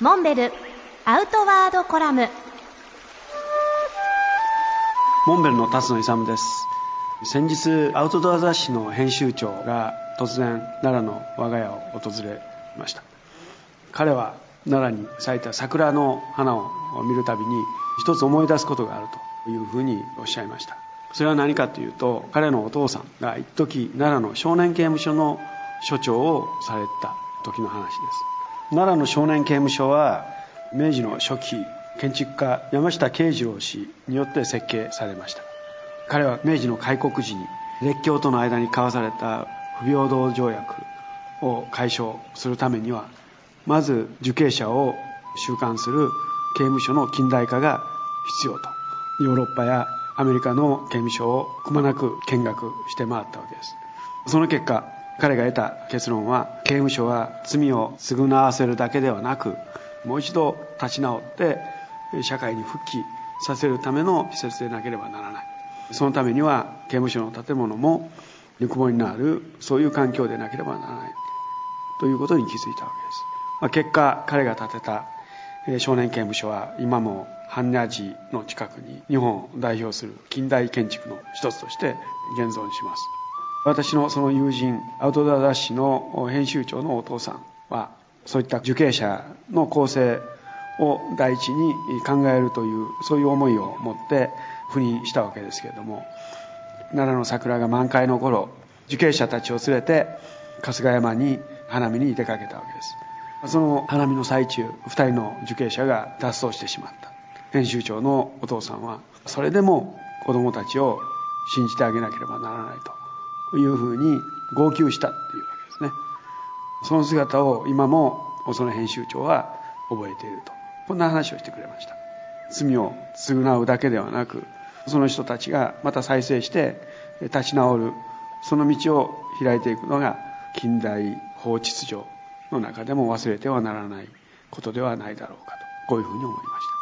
モンベルアウトワードコラム。モンベルの辰野勇です。先日アウトドア雑誌の編集長が突然奈良の我が家を訪れました。彼は奈良に咲いた桜の花を見るたびに一つ思い出すことがあるというふうにおっしゃいました。それは何かというと彼のお父さんが一時奈良の少年刑務所の所長をされた時の話です。奈良の少年刑務所は明治の初期建築家山下慶次郎氏によって設計されました。彼は明治の開国時に列強との間に交わされた不平等条約を解消するためにはまず受刑者を収監する刑務所の近代化が必要とヨーロッパやアメリカの刑務所をくまなく見学して回ったわけです。その結果彼が得た結論は刑務所は罪を償わせるだけではなくもう一度立ち直って社会に復帰させるための施設でなければならない。そのためには刑務所の建物もぬくもりのあるそういう環境でなければならない。ということに気づいたわけです、まあ、結果彼が建てた少年刑務所は今も般若寺の近くに日本を代表する近代建築の一つとして現存します。私のその友人アウトドア雑誌の編集長のお父さんはそういった受刑者の構成を第一に考えるというそういう思いを持って赴任したわけですけれども奈良の桜が満開の頃受刑者たちを連れて春日山に花見に出かけたわけです。その花見の最中2人の受刑者が脱走してしまった。編集長のお父さんはそれでも子供たちを信じてあげなければならないと。いうふうに号泣したっていうわけですね。その姿を今もその編集長は覚えていると。こんな話をしてくれました。罪を償うだけではなくその人たちがまた再生して立ち直るその道を開いていくのが近代法秩序の中でも忘れてはならないことではないだろうかとこういうふうに思いました。